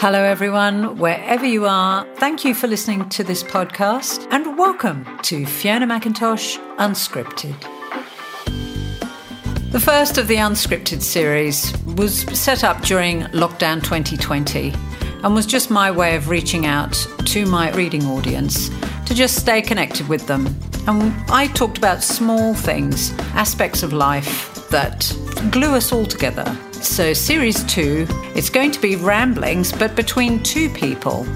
Hello, everyone, wherever you are. Thank you for listening to this podcast and welcome to Fiona McIntosh Unscripted. The first of the Unscripted series was set up during lockdown 2020 and was just my way of reaching out to my reading audience to just stay connected with them. And I talked about small things, aspects of life that glue us all together so, series two, it's going to be ramblings, but between two people.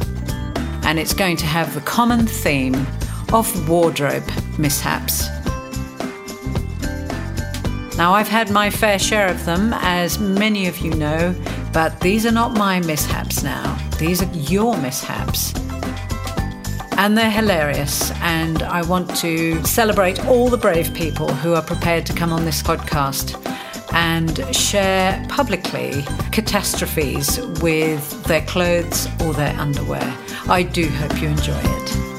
And it's going to have the common theme of wardrobe mishaps. Now, I've had my fair share of them, as many of you know, but these are not my mishaps now. These are your mishaps. And they're hilarious, and I want to celebrate all the brave people who are prepared to come on this podcast and share publicly catastrophes with their clothes or their underwear. I do hope you enjoy it.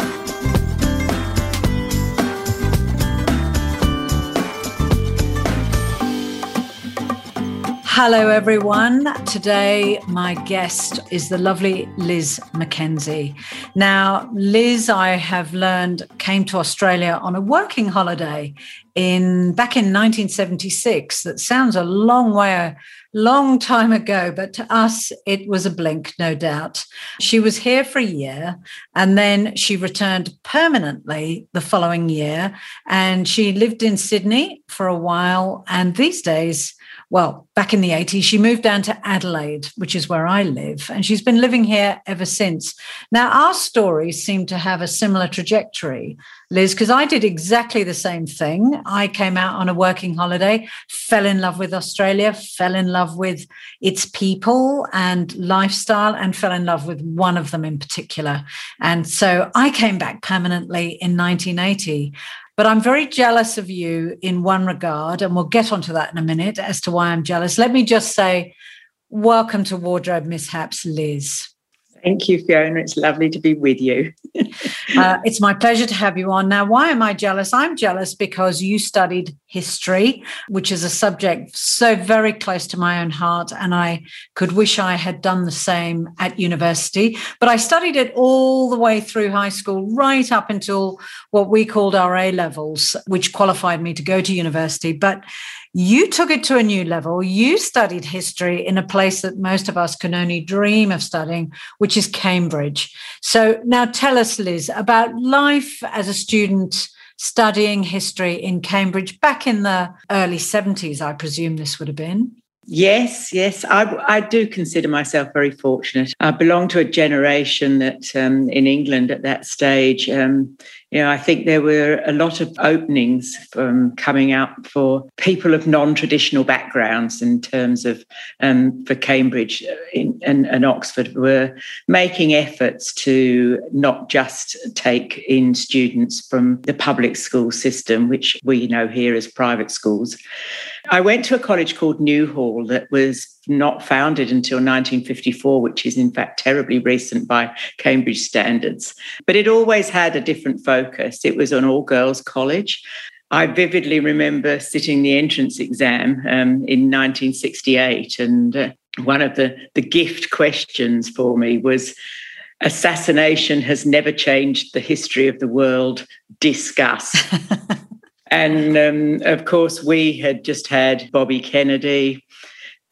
Hello, everyone. Today, my guest is the lovely Liz McKenzie. Now, Liz, I have learned, came to Australia on a working holiday in back in 1976. That sounds a long way, a long time ago, but to us, it was a blink, no doubt. She was here for a year and then she returned permanently the following year. And she lived in Sydney for a while. And these days, well, back in the 80s, she moved down to Adelaide, which is where I live, and she's been living here ever since. Now, our stories seem to have a similar trajectory, Liz, because I did exactly the same thing. I came out on a working holiday, fell in love with Australia, fell in love with its people and lifestyle, and fell in love with one of them in particular. And so I came back permanently in 1980. But I'm very jealous of you in one regard, and we'll get onto that in a minute as to why I'm jealous. Let me just say, welcome to Wardrobe Mishaps, Liz. Thank you, Fiona. It's lovely to be with you. uh, it's my pleasure to have you on. Now, why am I jealous? I'm jealous because you studied history, which is a subject so very close to my own heart. And I could wish I had done the same at university. But I studied it all the way through high school, right up until what we called our A levels, which qualified me to go to university. But you took it to a new level. You studied history in a place that most of us can only dream of studying, which is Cambridge. So now tell us, Liz, about life as a student studying history in Cambridge back in the early 70s, I presume this would have been. Yes, yes, I, I do consider myself very fortunate. I belong to a generation that um, in England at that stage, um, you know, I think there were a lot of openings from coming out for people of non-traditional backgrounds in terms of um, for Cambridge uh, in, and, and Oxford were making efforts to not just take in students from the public school system, which we know here as private schools, I went to a college called New Hall that was not founded until 1954, which is in fact terribly recent by Cambridge standards. But it always had a different focus. It was an all girls college. I vividly remember sitting the entrance exam um, in 1968, and uh, one of the, the gift questions for me was assassination has never changed the history of the world. Discuss. And um, of course, we had just had Bobby Kennedy,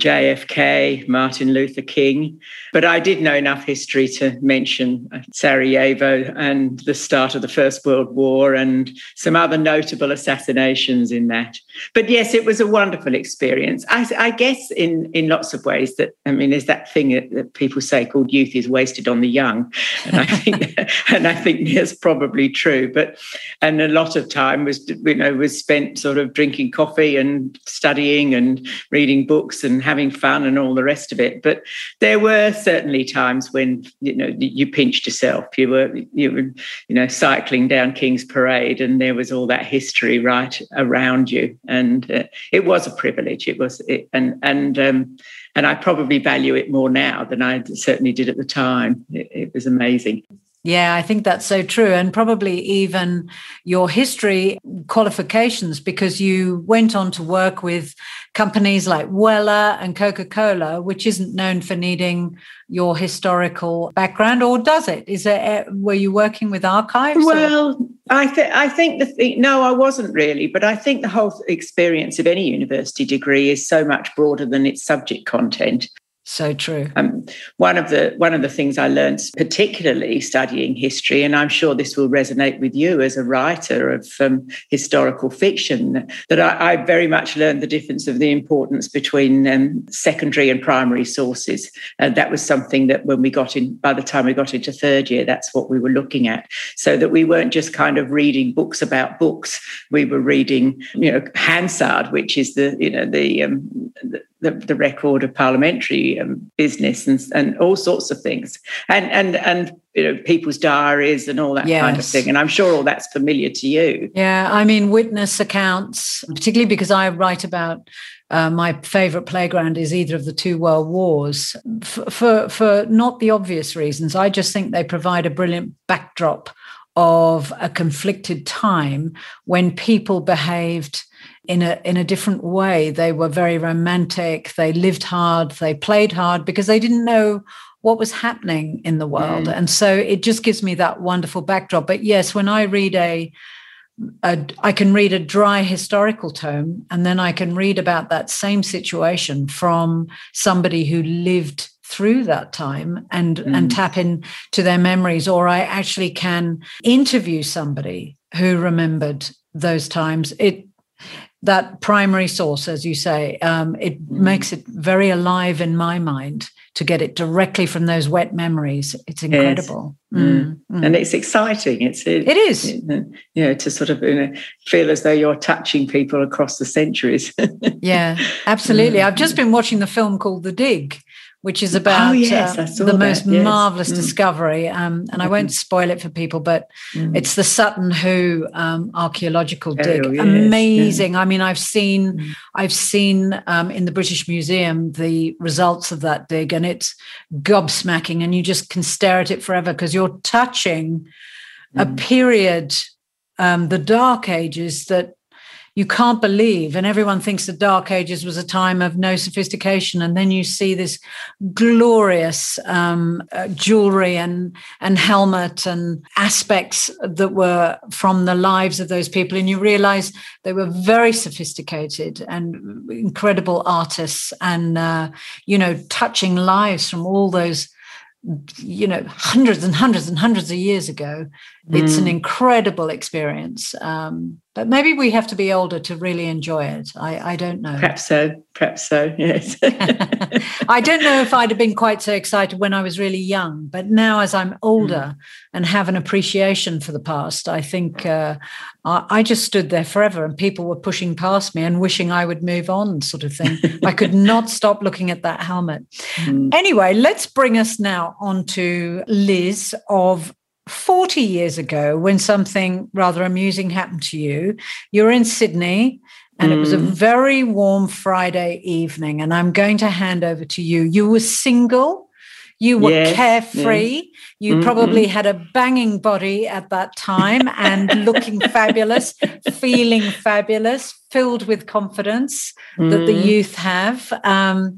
JFK, Martin Luther King. But I did know enough history to mention uh, Sarajevo and the start of the First World War and some other notable assassinations in that. But yes, it was a wonderful experience. I, I guess in, in lots of ways that, I mean, there's that thing that, that people say called youth is wasted on the young. And I think, and I think that's probably true. But, and a lot of time was, you know, was spent sort of drinking coffee and studying and reading books and having fun and all the rest of it. But there were certainly times when you know you pinched yourself. You were you were you know cycling down King's Parade, and there was all that history right around you, and uh, it was a privilege. It was, it, and and um, and I probably value it more now than I certainly did at the time. It, it was amazing. Yeah, I think that's so true. And probably even your history qualifications, because you went on to work with companies like Wella and Coca Cola, which isn't known for needing your historical background, or does it? Is it? Were you working with archives? Well? I think I think the thing, no, I wasn't really, but I think the whole experience of any university degree is so much broader than its subject content. So true. Um, one of the one of the things I learned, particularly studying history, and I'm sure this will resonate with you as a writer of um, historical fiction, that I, I, very much learned the difference of the importance between um, secondary and primary sources. And that was something that when we got in, by the time we got into third year, that's what we were looking at. So that we weren't just kind of reading books about books. We were reading, you know, Hansard, which is the you know the, um, the the, the record of parliamentary um, business and, and all sorts of things. And and and you know people's diaries and all that yes. kind of thing. And i'm sure all that's familiar to you. Yeah i mean witness accounts particularly because i write about uh, my favorite playground is either of the two world wars. For, for for not the obvious reasons i just think they provide a brilliant backdrop of a conflicted time when people behaved in a in a different way. They were very romantic. They lived hard. They played hard because they didn't know what was happening in the world, mm. and so it just gives me that wonderful backdrop. But yes, when I read a a, I can read a dry historical tome, and then I can read about that same situation from somebody who lived through that time and mm. and tap into their memories or i actually can interview somebody who remembered those times it that primary source, as you say, um, it mm. makes it very alive in my mind to get it directly from those wet memories. It's incredible. Yes. Mm. Mm. And it's exciting. It's it, it is. You know, to sort of you know, feel as though you're touching people across the centuries. yeah, absolutely. Mm. I've just been watching the film called The Dig, which is oh, about oh, yes, uh, the most yes. marvelous mm. discovery. Um, and I won't mm-hmm. spoil it for people, but mm. it's the Sutton Hoo um, archaeological dig. Oh, yes. Amazing. Yeah. I mean, I've seen, mm. I've seen um, in the British Museum the results of that dig, and it's gobsmacking, and you just can stare at it forever because you're touching a mm. period, um, the Dark Ages that you can't believe and everyone thinks the dark ages was a time of no sophistication and then you see this glorious um, uh, jewelry and and helmet and aspects that were from the lives of those people and you realize they were very sophisticated and incredible artists and uh, you know touching lives from all those you know hundreds and hundreds and hundreds of years ago mm. it's an mm. incredible experience um, but maybe we have to be older to really enjoy it. I, I don't know. Perhaps so. Perhaps so yes. I don't know if i'd have been quite so excited when i was really young but now as i'm older mm. and have an appreciation for the past i think uh, I, I just stood there forever and people were pushing past me and wishing i would move on sort of thing. I could not stop looking at that helmet. Mm. anyway let's bring us now on to liz of 40 years ago when something rather amusing happened to you. You're in Sydney and mm. it was a mm. very warm Friday evening. And I'm going to hand over to you. You were single, you were yes, carefree, yes. you mm-hmm. probably had a banging body at that time and looking fabulous, feeling fabulous, filled with confidence mm. that the mm. youth have. Um,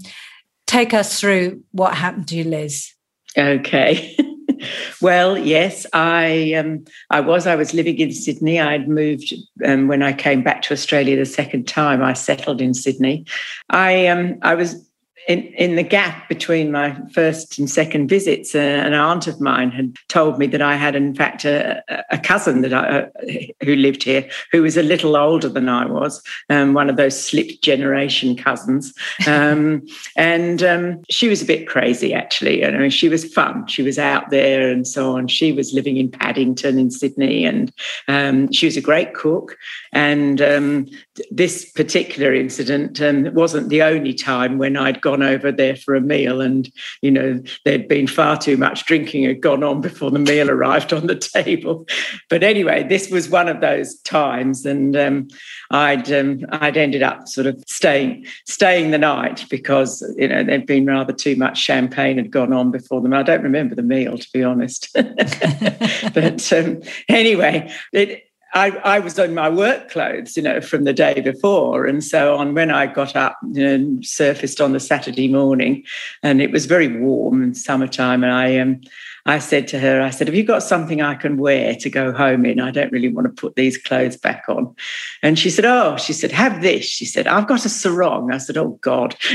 take us through what happened to you, Liz. Okay. well, yes, I um, I was. I was living in Sydney. I'd moved um, when I came back to Australia the second time. I settled in Sydney. I um, I was in, in the gap between my first and second visits, uh, an aunt of mine had told me that I had, in fact, a, a cousin that I, uh, who lived here who was a little older than I was, um, one of those slipped generation cousins. Um, and um, she was a bit crazy, actually. I mean, she was fun. She was out there and so on. She was living in Paddington in Sydney, and um, she was a great cook. And um, this particular incident um, wasn't the only time when I'd gone gone over there for a meal and, you know, there'd been far too much drinking had gone on before the meal arrived on the table. But anyway, this was one of those times. And um, I'd, um, I'd ended up sort of staying, staying the night because, you know, there'd been rather too much champagne had gone on before them. I don't remember the meal, to be honest. but um, anyway, it, I, I, was in my work clothes, you know, from the day before. And so on, when I got up, you know, surfaced on the Saturday morning, and it was very warm and summertime, and I um, I said to her, I said, Have you got something I can wear to go home in? I don't really want to put these clothes back on. And she said, Oh, she said, Have this. She said, I've got a sarong. I said, Oh, God.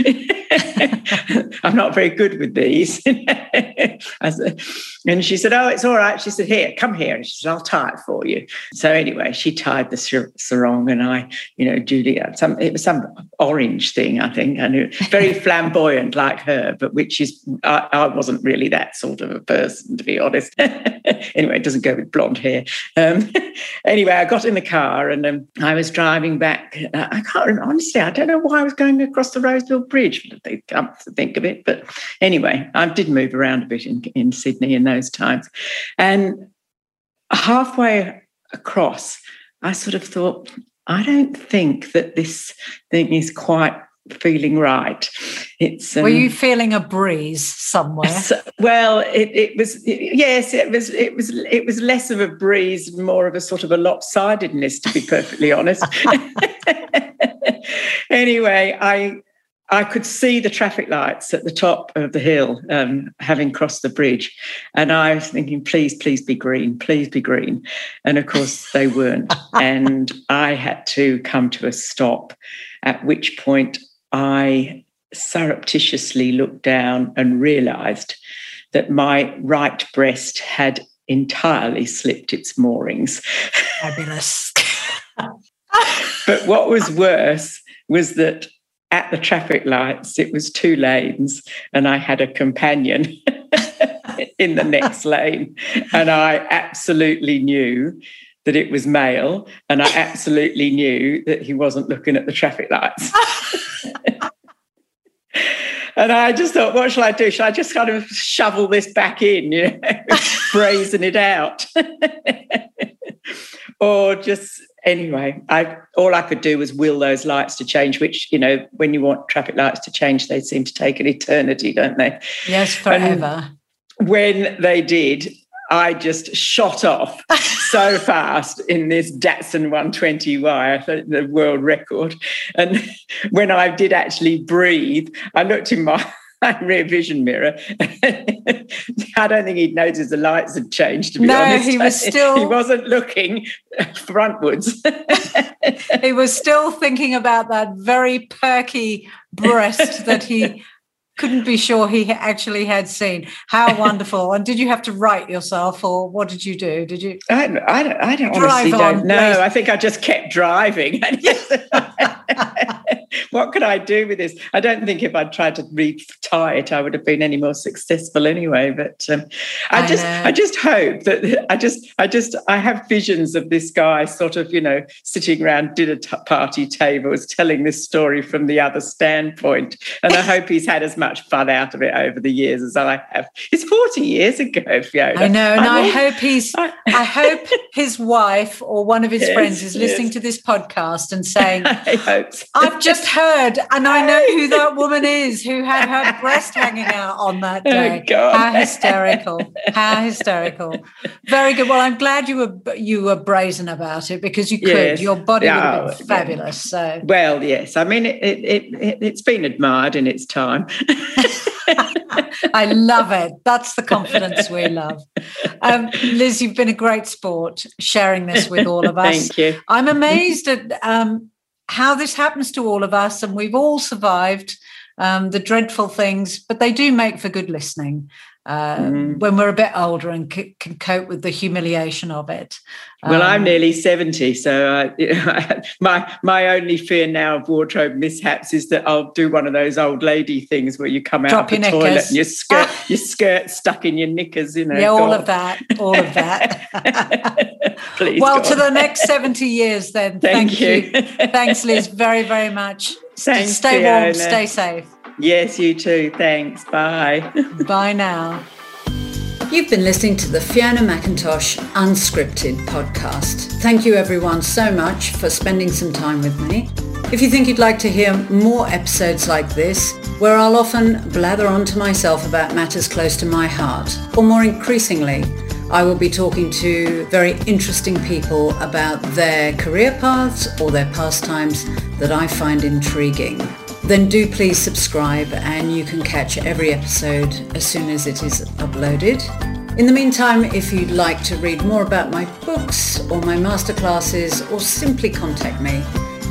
I'm not very good with these. said, and she said, Oh, it's all right. She said, Here, come here. And she said, I'll tie it for you. So anyway, she tied the sarong and I, you know, uh, some, it was some orange thing, I think, and very flamboyant like her, but which is, I, I wasn't really that sort of a person to be honest. anyway, it doesn't go with blonde hair. Um, anyway, I got in the car and um, I was driving back. Uh, I can't remember, honestly, I don't know why I was going across the Roseville Bridge, they come think of it. But anyway, I did move around a bit in, in Sydney in those times. And halfway across, I sort of thought, I don't think that this thing is quite feeling right. It's um, were you feeling a breeze somewhere? So, well, it, it was yes, it was it was it was less of a breeze, more of a sort of a lopsidedness, to be perfectly honest. anyway, I I could see the traffic lights at the top of the hill, um, having crossed the bridge. And I was thinking, please, please be green, please be green. And of course, they weren't. and I had to come to a stop, at which point I surreptitiously looked down and realized that my right breast had entirely slipped its moorings. Fabulous. but what was worse was that at the traffic lights, it was two lanes, and I had a companion in the next lane. And I absolutely knew that it was male, and I absolutely knew that he wasn't looking at the traffic lights. and I just thought, what shall I do? Shall I just kind of shovel this back in, you know, brazen it out? or just anyway, I all I could do was will those lights to change, which, you know, when you want traffic lights to change, they seem to take an eternity, don't they? Yes, um, forever. And when they did, I just shot off so fast in this Datsun 120Y, the world record. And when I did actually breathe, I looked in my rear vision mirror. I don't think he'd noticed the lights had changed. To be no, honest, he was still. He wasn't looking frontwards. he was still thinking about that very perky breast that he couldn't be sure he actually had seen. How wonderful! and did you have to write yourself, or what did you do? Did you? I, I don't. I don't honestly on, don't know. I think I just kept driving. what could I do with this? I don't think if I'd tried to retie it, I would have been any more successful anyway. But um, I, I, just, know. I just hope that I just, I just, I have visions of this guy sort of, you know, sitting around dinner t- party tables, telling this story from the other standpoint, and I hope he's had as much fun out of it over the years as I have. It's forty years ago, Fiona. I know, and I, I hope he's. I, I, hope his wife or one of his yes, friends is listening yes. to this podcast and saying. So. I've just heard, and I know who that woman is who had her breast hanging out on that oh, day. Oh, How hysterical! How hysterical! Very good. Well, I'm glad you were you were brazen about it because you could. Yes. Your body would have been oh, fabulous. So well, yes. I mean, it, it, it it's been admired in its time. I love it. That's the confidence we love. Um, Liz, you've been a great sport sharing this with all of us. Thank you. I'm amazed at um, how this happens to all of us, and we've all survived um, the dreadful things, but they do make for good listening uh, mm. when we're a bit older and c- can cope with the humiliation of it. Well, um, I'm nearly 70, so uh, my my only fear now of wardrobe mishaps is that I'll do one of those old lady things where you come out of the toilet and your skirt your skirt stuck in your knickers, you know. Yeah, all God. of that, all of that. Please, well, God. to the next 70 years, then. Thank, Thank you. you. Thanks, Liz, very, very much. Thanks, stay Fiona. warm, stay safe. Yes, you too. Thanks. Bye. Bye now. You've been listening to the Fiona McIntosh Unscripted podcast. Thank you everyone so much for spending some time with me. If you think you'd like to hear more episodes like this, where I'll often blather on to myself about matters close to my heart, or more increasingly, I will be talking to very interesting people about their career paths or their pastimes that I find intriguing. Then do please subscribe and you can catch every episode as soon as it is uploaded. In the meantime, if you'd like to read more about my books or my masterclasses or simply contact me,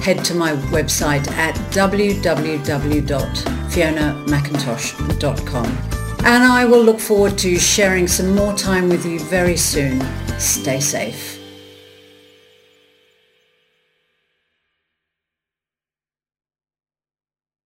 head to my website at www.fionamcintosh.com. And I will look forward to sharing some more time with you very soon. Stay safe.